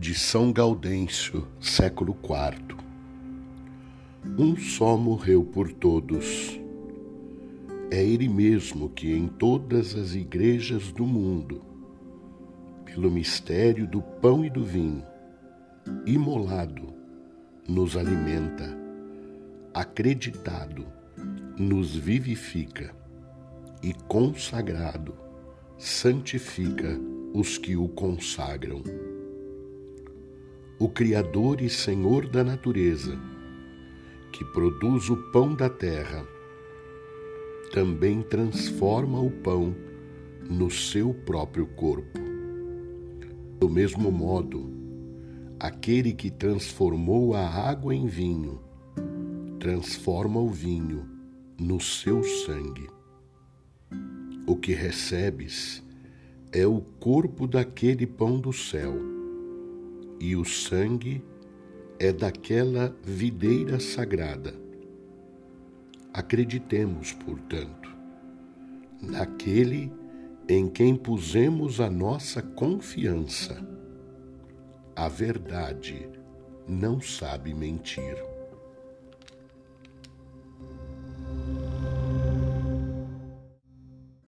de São Gaudêncio, século IV. Um só morreu por todos. É ele mesmo que em todas as igrejas do mundo, pelo mistério do pão e do vinho, imolado, nos alimenta, acreditado, nos vivifica e consagrado, santifica os que o consagram o Criador e Senhor da natureza, que produz o pão da terra, também transforma o pão no seu próprio corpo. Do mesmo modo, aquele que transformou a água em vinho, transforma o vinho no seu sangue. O que recebes é o corpo daquele pão do céu e o sangue é daquela videira sagrada. Acreditemos, portanto, naquele em quem pusemos a nossa confiança. A verdade não sabe mentir.